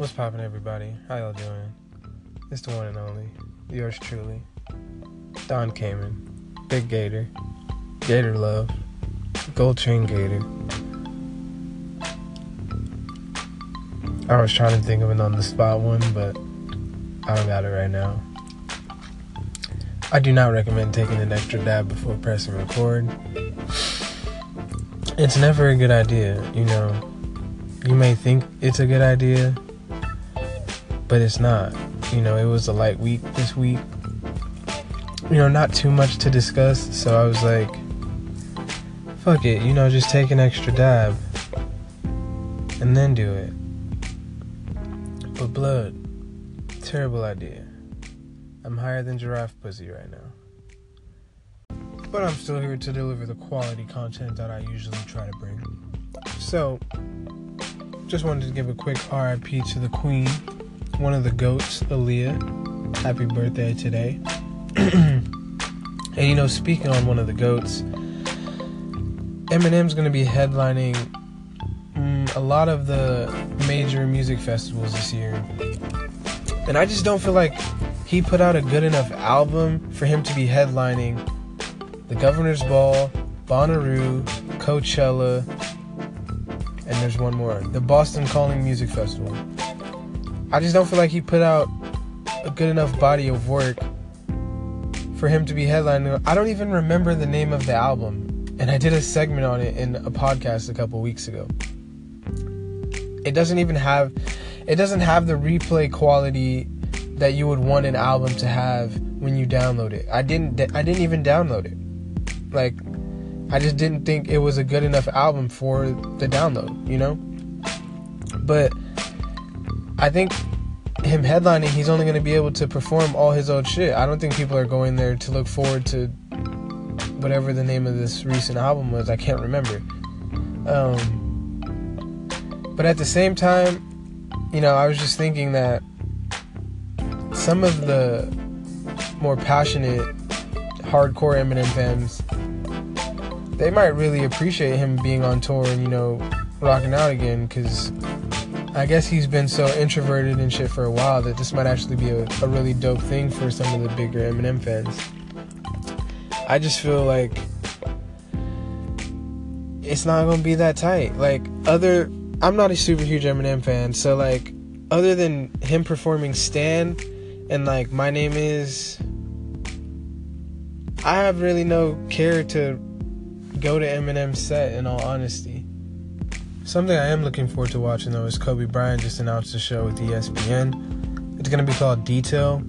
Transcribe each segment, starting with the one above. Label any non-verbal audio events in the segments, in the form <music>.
What's poppin', everybody? How y'all doing? It's the one and only, yours truly, Don Cayman, Big Gator, Gator Love, Gold Chain Gator. I was trying to think of an on the spot one, but I don't got it right now. I do not recommend taking an extra dab before pressing record. It's never a good idea, you know. You may think it's a good idea, but it's not. You know, it was a light week this week. You know, not too much to discuss, so I was like, fuck it, you know, just take an extra dab and then do it. But blood, terrible idea. I'm higher than giraffe pussy right now. But I'm still here to deliver the quality content that I usually try to bring. So, just wanted to give a quick RIP to the queen, one of the goats, Aaliyah. Happy birthday today. <clears throat> and you know, speaking on one of the goats, Eminem's gonna be headlining mm, a lot of the major music festivals this year. And I just don't feel like he put out a good enough album for him to be headlining the Governor's Ball, Bonnaroo, Coachella, and there's one more the Boston Calling Music Festival. I just don't feel like he put out a good enough body of work for him to be headlining. I don't even remember the name of the album, and I did a segment on it in a podcast a couple weeks ago. It doesn't even have it doesn't have the replay quality that you would want an album to have when you download it. I didn't I didn't even download it. Like I just didn't think it was a good enough album for the download, you know? But I think him headlining, he's only going to be able to perform all his old shit. I don't think people are going there to look forward to whatever the name of this recent album was. I can't remember. Um, but at the same time, you know, I was just thinking that some of the more passionate, hardcore Eminem fans, they might really appreciate him being on tour and, you know, rocking out again because I guess he's been so introverted and shit for a while that this might actually be a, a really dope thing for some of the bigger Eminem fans. I just feel like it's not gonna be that tight. Like other, I'm not a super huge Eminem fan, so like other than him performing "Stan" and like "My Name Is," I have really no care to go to Eminem's set. In all honesty, something I am looking forward to watching though is Kobe Bryant just announced a show with ESPN. It's gonna be called Detail.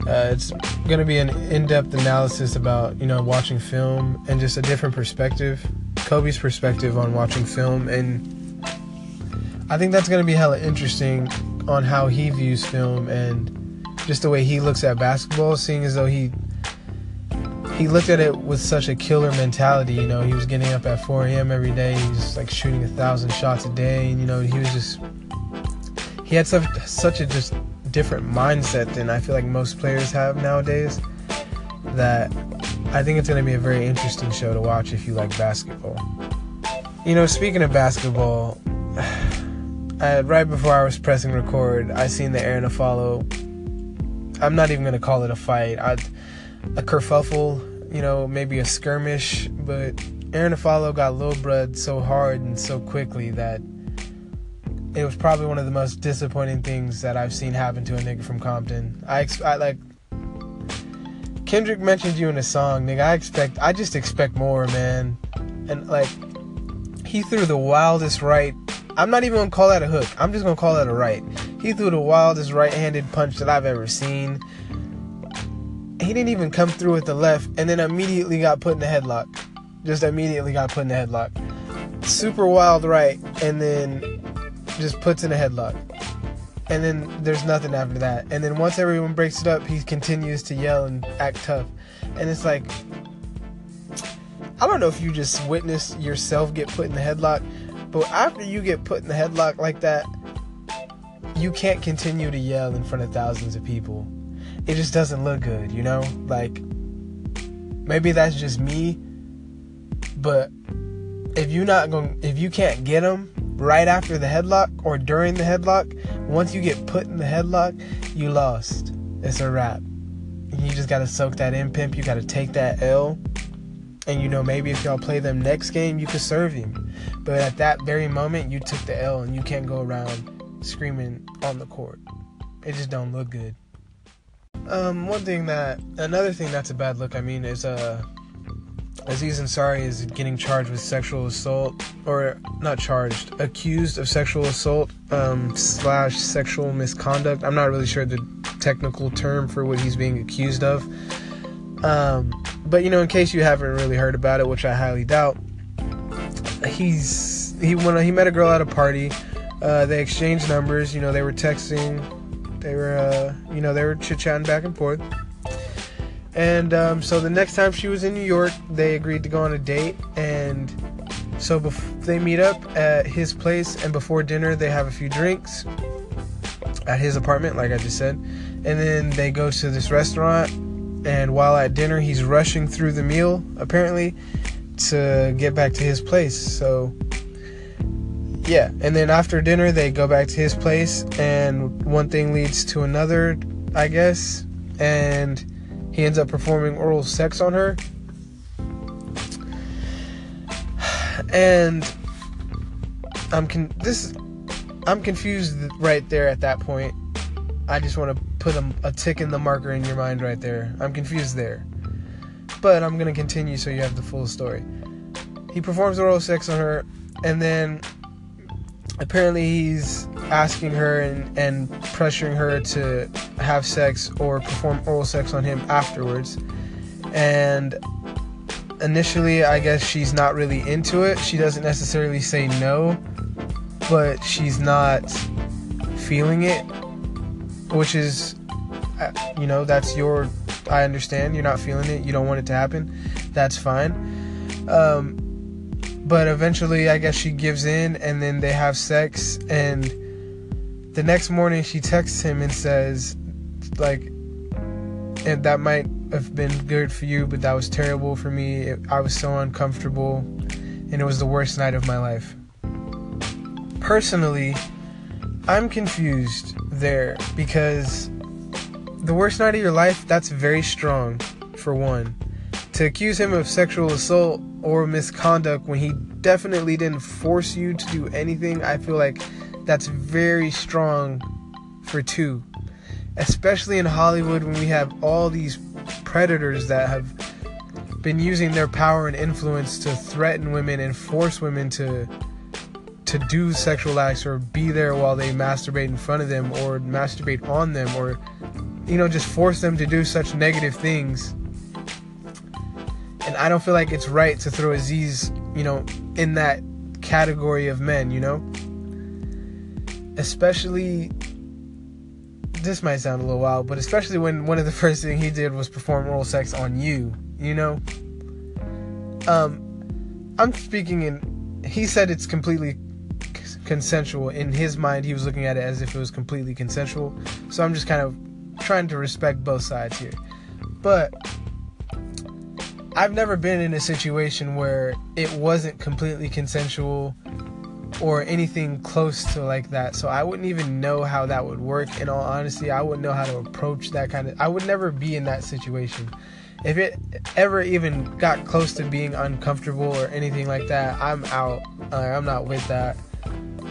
Uh, it's going to be an in-depth analysis about you know watching film and just a different perspective kobe's perspective on watching film and i think that's going to be hella interesting on how he views film and just the way he looks at basketball seeing as though he he looked at it with such a killer mentality you know he was getting up at 4 a.m every day he was like shooting a thousand shots a day and you know he was just he had such such a just different mindset than I feel like most players have nowadays. That I think it's going to be a very interesting show to watch if you like basketball. You know, speaking of basketball, <sighs> I, right before I was pressing record, I seen the Arron Afflalo. I'm not even going to call it a fight. I, a kerfuffle, you know, maybe a skirmish, but Arron Afflalo got Lil Brud so hard and so quickly that it was probably one of the most disappointing things that I've seen happen to a nigga from Compton. I, I like Kendrick mentioned you in a song, nigga. I expect, I just expect more, man. And like, he threw the wildest right. I'm not even gonna call that a hook. I'm just gonna call that a right. He threw the wildest right-handed punch that I've ever seen. He didn't even come through with the left, and then immediately got put in the headlock. Just immediately got put in the headlock. Super wild right, and then just puts in a headlock. And then there's nothing after that. And then once everyone breaks it up, he continues to yell and act tough. And it's like, I don't know if you just witnessed yourself get put in the headlock, but after you get put in the headlock like that, you can't continue to yell in front of thousands of people. It just doesn't look good, you know? Like, maybe that's just me, but if you're not going, if you can't get them, right after the headlock or during the headlock, once you get put in the headlock, you lost. It's a wrap. You just gotta soak that in, pimp. You gotta take that L. And you know, maybe if y'all play them next game, you could serve him. But at that very moment, you took the L and you can't go around screaming on the court. It just don't look good. Um, one thing that, another thing that's a bad look, I mean, is, uh, Aziz Ansari is getting charged with sexual assault, or not charged, accused of sexual assault um, slash sexual misconduct. I'm not really sure the technical term for what he's being accused of. Um, but you know, in case you haven't really heard about it, which I highly doubt, he's he when he met a girl at a party. Uh, they exchanged numbers. You know, they were texting. They were, uh, you know, they were chit chatting back and forth. And um, so the next time she was in New York, they agreed to go on a date. And so bef- they meet up at his place, and before dinner, they have a few drinks at his apartment, like I just said. And then they go to this restaurant. And while at dinner, he's rushing through the meal, apparently, to get back to his place. So, yeah. And then after dinner, they go back to his place, and one thing leads to another, I guess. And he ends up performing oral sex on her. And I'm con- this I'm confused right there at that point. I just want to put a, a tick in the marker in your mind right there. I'm confused there. But I'm going to continue so you have the full story. He performs oral sex on her and then apparently he's asking her and, and pressuring her to have sex or perform oral sex on him afterwards. And initially, I guess she's not really into it. She doesn't necessarily say no, but she's not feeling it, which is, uh, you know, that's your. I understand you're not feeling it. You don't want it to happen. That's fine. Um, but eventually, I guess she gives in, and then they have sex. And the next morning, she texts him and says, like, and that might have been good for you, but that was terrible for me. I was so uncomfortable, and it was the worst night of my life. Personally, I'm confused there because the worst night of your life, that's very strong, for one. To accuse him of sexual assault or misconduct when he definitely didn't force you to do anything, I feel like that's very strong for two. Especially in Hollywood when we have all these predators that have been using their power and influence to threaten women and force women to to do sexual acts or be there while they masturbate in front of them or masturbate on them or you know just force them to do such negative things I don't feel like it's right to throw Aziz, you know, in that category of men, you know? Especially this might sound a little wild, but especially when one of the <laughs> first thing he did was perform oral sex on you, you know? Um I'm speaking in he said it's completely consensual. In his mind, he was looking at it as if it was completely consensual. So I'm just kind of trying to respect both sides here. But I've never been in a situation where it wasn't completely consensual or anything close to like that. So I wouldn't even know how that would work. In all honesty, I wouldn't know how to approach that kind of. I would never be in that situation. If it ever even got close to being uncomfortable or anything like that, I'm out. Uh, I'm not with that.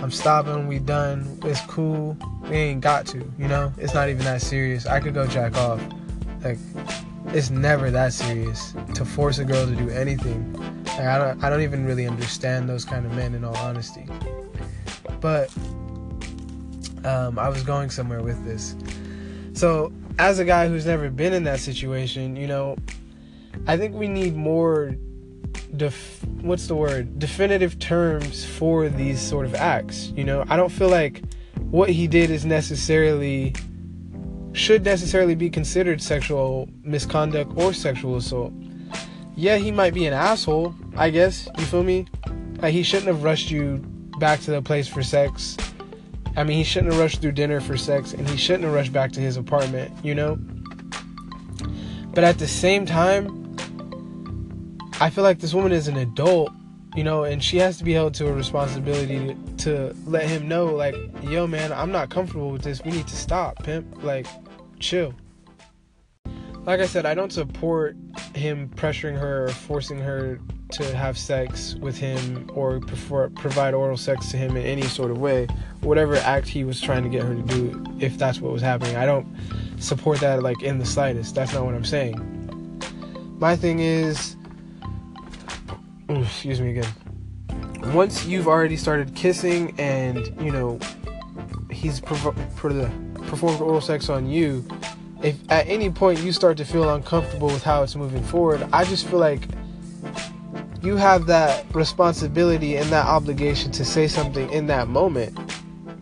I'm stopping. We done. It's cool. We ain't got to. You know, it's not even that serious. I could go jack off. Like it's never that serious to force a girl to do anything. Like, I don't I don't even really understand those kind of men in all honesty. But um, I was going somewhere with this. So as a guy who's never been in that situation, you know, I think we need more def- what's the word definitive terms for these sort of acts. You know, I don't feel like what he did is necessarily should necessarily be considered sexual misconduct or sexual assault. Yeah, he might be an asshole, I guess. You feel me? Like he shouldn't have rushed you back to the place for sex. I mean, he shouldn't have rushed through dinner for sex, and he shouldn't have rushed back to his apartment, you know? But at the same time, I feel like this woman is an adult, you know, and she has to be held to a responsibility to let him know, like, yo, man, I'm not comfortable with this. We need to stop, pimp. Like, chill. Like I said, I don't support him pressuring her or forcing her to have sex with him or prefer, provide oral sex to him in any sort of way, whatever act he was trying to get her to do, if that's what was happening. I don't support that like in the slightest. That's not what I'm saying. My thing is, excuse me again. Once you've already started kissing and you know he's provo- performed oral sex on you, if at any point you start to feel uncomfortable with how it's moving forward, I just feel like you have that responsibility and that obligation to say something in that moment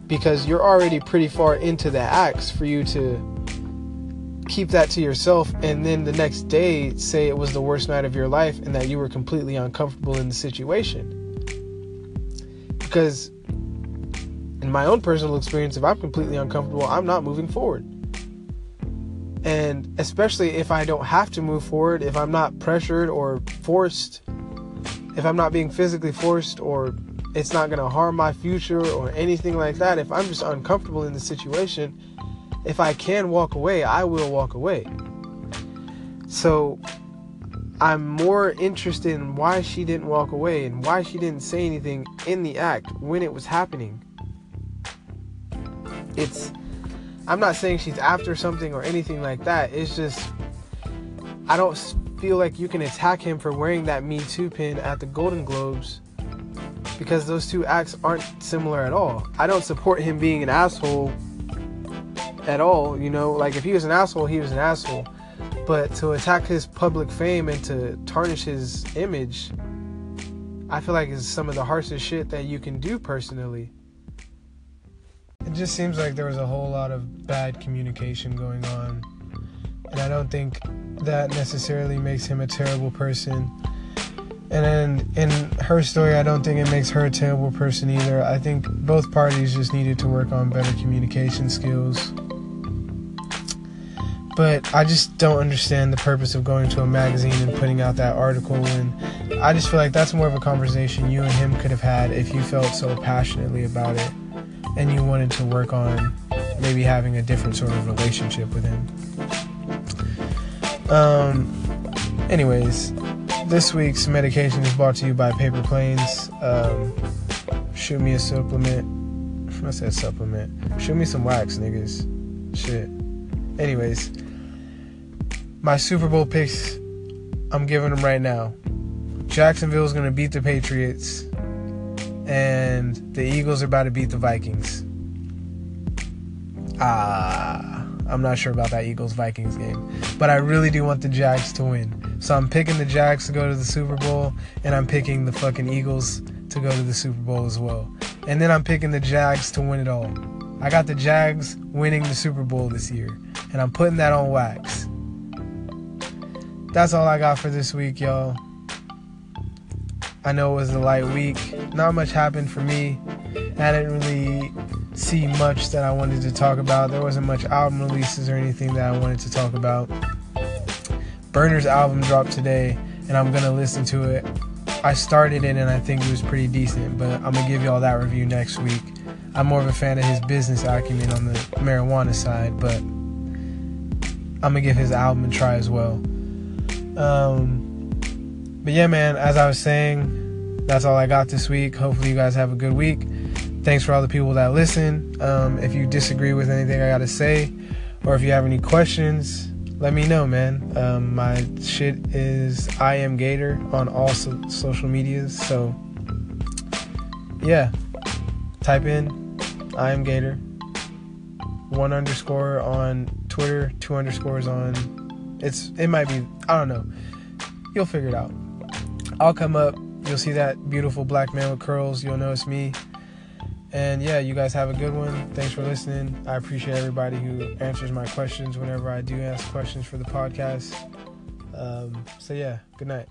because you're already pretty far into the acts for you to keep that to yourself and then the next day say it was the worst night of your life and that you were completely uncomfortable in the situation. Because in my own personal experience, if I'm completely uncomfortable, I'm not moving forward. And especially if I don't have to move forward, if I'm not pressured or forced, if I'm not being physically forced or it's not going to harm my future or anything like that, if I'm just uncomfortable in the situation, if I can walk away, I will walk away. So I'm more interested in why she didn't walk away and why she didn't say anything in the act when it was happening. It's I'm not saying she's after something or anything like that. It's just I don't feel like you can attack him for wearing that Me Too pin at the Golden Globes because those two acts aren't similar at all. I don't support him being an asshole at all, you know, like if he was an asshole, he was an asshole. But to attack his public fame and to tarnish his image, I feel like is some of the harshest shit that you can do personally just seems like there was a whole lot of bad communication going on. And I don't think that necessarily makes him a terrible person. And in her story, I don't think it makes her a terrible person either. I think both parties just needed to work on better communication skills. But I just don't understand the purpose of going to a magazine and putting out that article. And I just feel like that's more of a conversation you and him could have had if you felt so passionately about it and you wanted to work on maybe having a different sort of relationship with him. Um, anyways, this week's medication is brought to you by Paper Planes. Um, shoot me a supplement. I said supplement. Shoot me some wax, niggas. Shit. Anyways, my Super Bowl picks, I'm giving them right now. Jacksonville's gonna beat the Patriots and the Eagles are about to beat the Vikings. Ah, I'm not sure about that Eagles Vikings game, but I really do want the Jags to win. So I'm picking the Jags to go to the Super Bowl, and I'm picking the fucking Eagles to go to the Super Bowl as well. And then I'm picking the Jags to win it all. I got the Jags winning the Super Bowl this year, and I'm putting that on wax. That's all I got for this week, y'all. I know it was a light week. Not much happened for me. I didn't really see much that I wanted to talk about. There wasn't much album releases or anything that I wanted to talk about. Berner's album dropped today, and I'm gonna listen to it. I started it and I think it was pretty decent, but I'm gonna give y'all that review next week. I'm more of a fan of his business acumen on the marijuana side, but I'm gonna give his album a try as well. Um, but yeah, man, as I was saying, that's all I got this week. Hopefully, you guys have a good week. Thanks for all the people that listen. Um, if you disagree with anything I got to say, or if you have any questions, let me know, man. Um, my shit is I am Gator on all so- social medias. So, yeah, type in I am Gator. One underscore on Twitter, two underscores on. It's it might be I don't know. You'll figure it out. I'll come up. You'll see that beautiful black man with curls. You'll know it's me. And yeah, you guys have a good one. Thanks for listening. I appreciate everybody who answers my questions whenever I do ask questions for the podcast. Um, so yeah, good night.